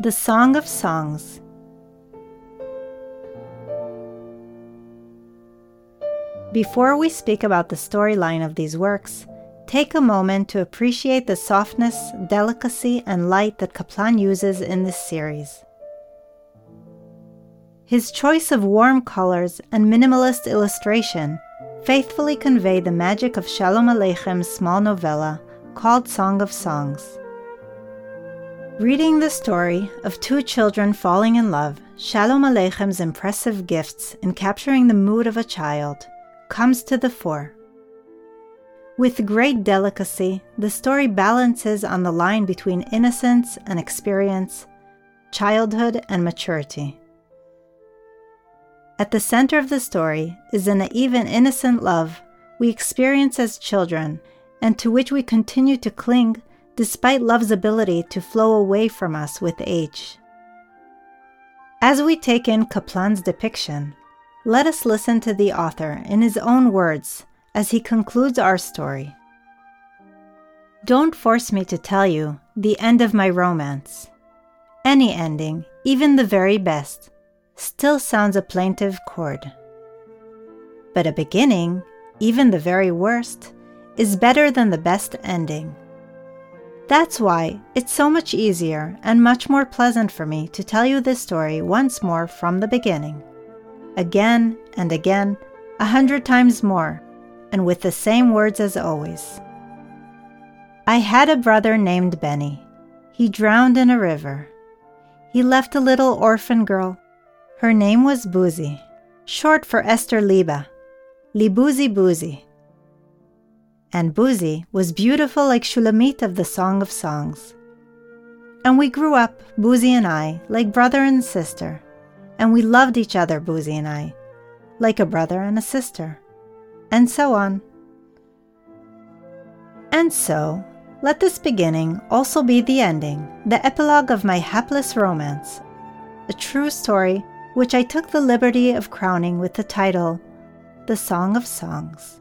The Song of Songs. Before we speak about the storyline of these works, take a moment to appreciate the softness, delicacy, and light that Kaplan uses in this series. His choice of warm colors and minimalist illustration faithfully convey the magic of Shalom Aleichem's small novella called Song of Songs. Reading the story of two children falling in love, Shalom Aleichem's impressive gifts in capturing the mood of a child comes to the fore. With great delicacy, the story balances on the line between innocence and experience, childhood and maturity. At the center of the story is a naive and innocent love we experience as children and to which we continue to cling despite love's ability to flow away from us with age. As we take in Kaplan's depiction, let us listen to the author in his own words as he concludes our story. Don't force me to tell you the end of my romance. Any ending, even the very best, still sounds a plaintive chord. But a beginning, even the very worst, is better than the best ending. That's why it's so much easier and much more pleasant for me to tell you this story once more from the beginning again and again, a hundred times more, and with the same words as always. I had a brother named Benny. He drowned in a river. He left a little orphan girl. Her name was Boozy, short for Esther Liba, Libuzi Boozy. And Boozy was beautiful like Shulamit of the Song of Songs. And we grew up, Boozy and I, like brother and sister and we loved each other, Boozy and I, like a brother and a sister, and so on. And so, let this beginning also be the ending, the epilogue of my hapless romance, a true story which I took the liberty of crowning with the title The Song of Songs.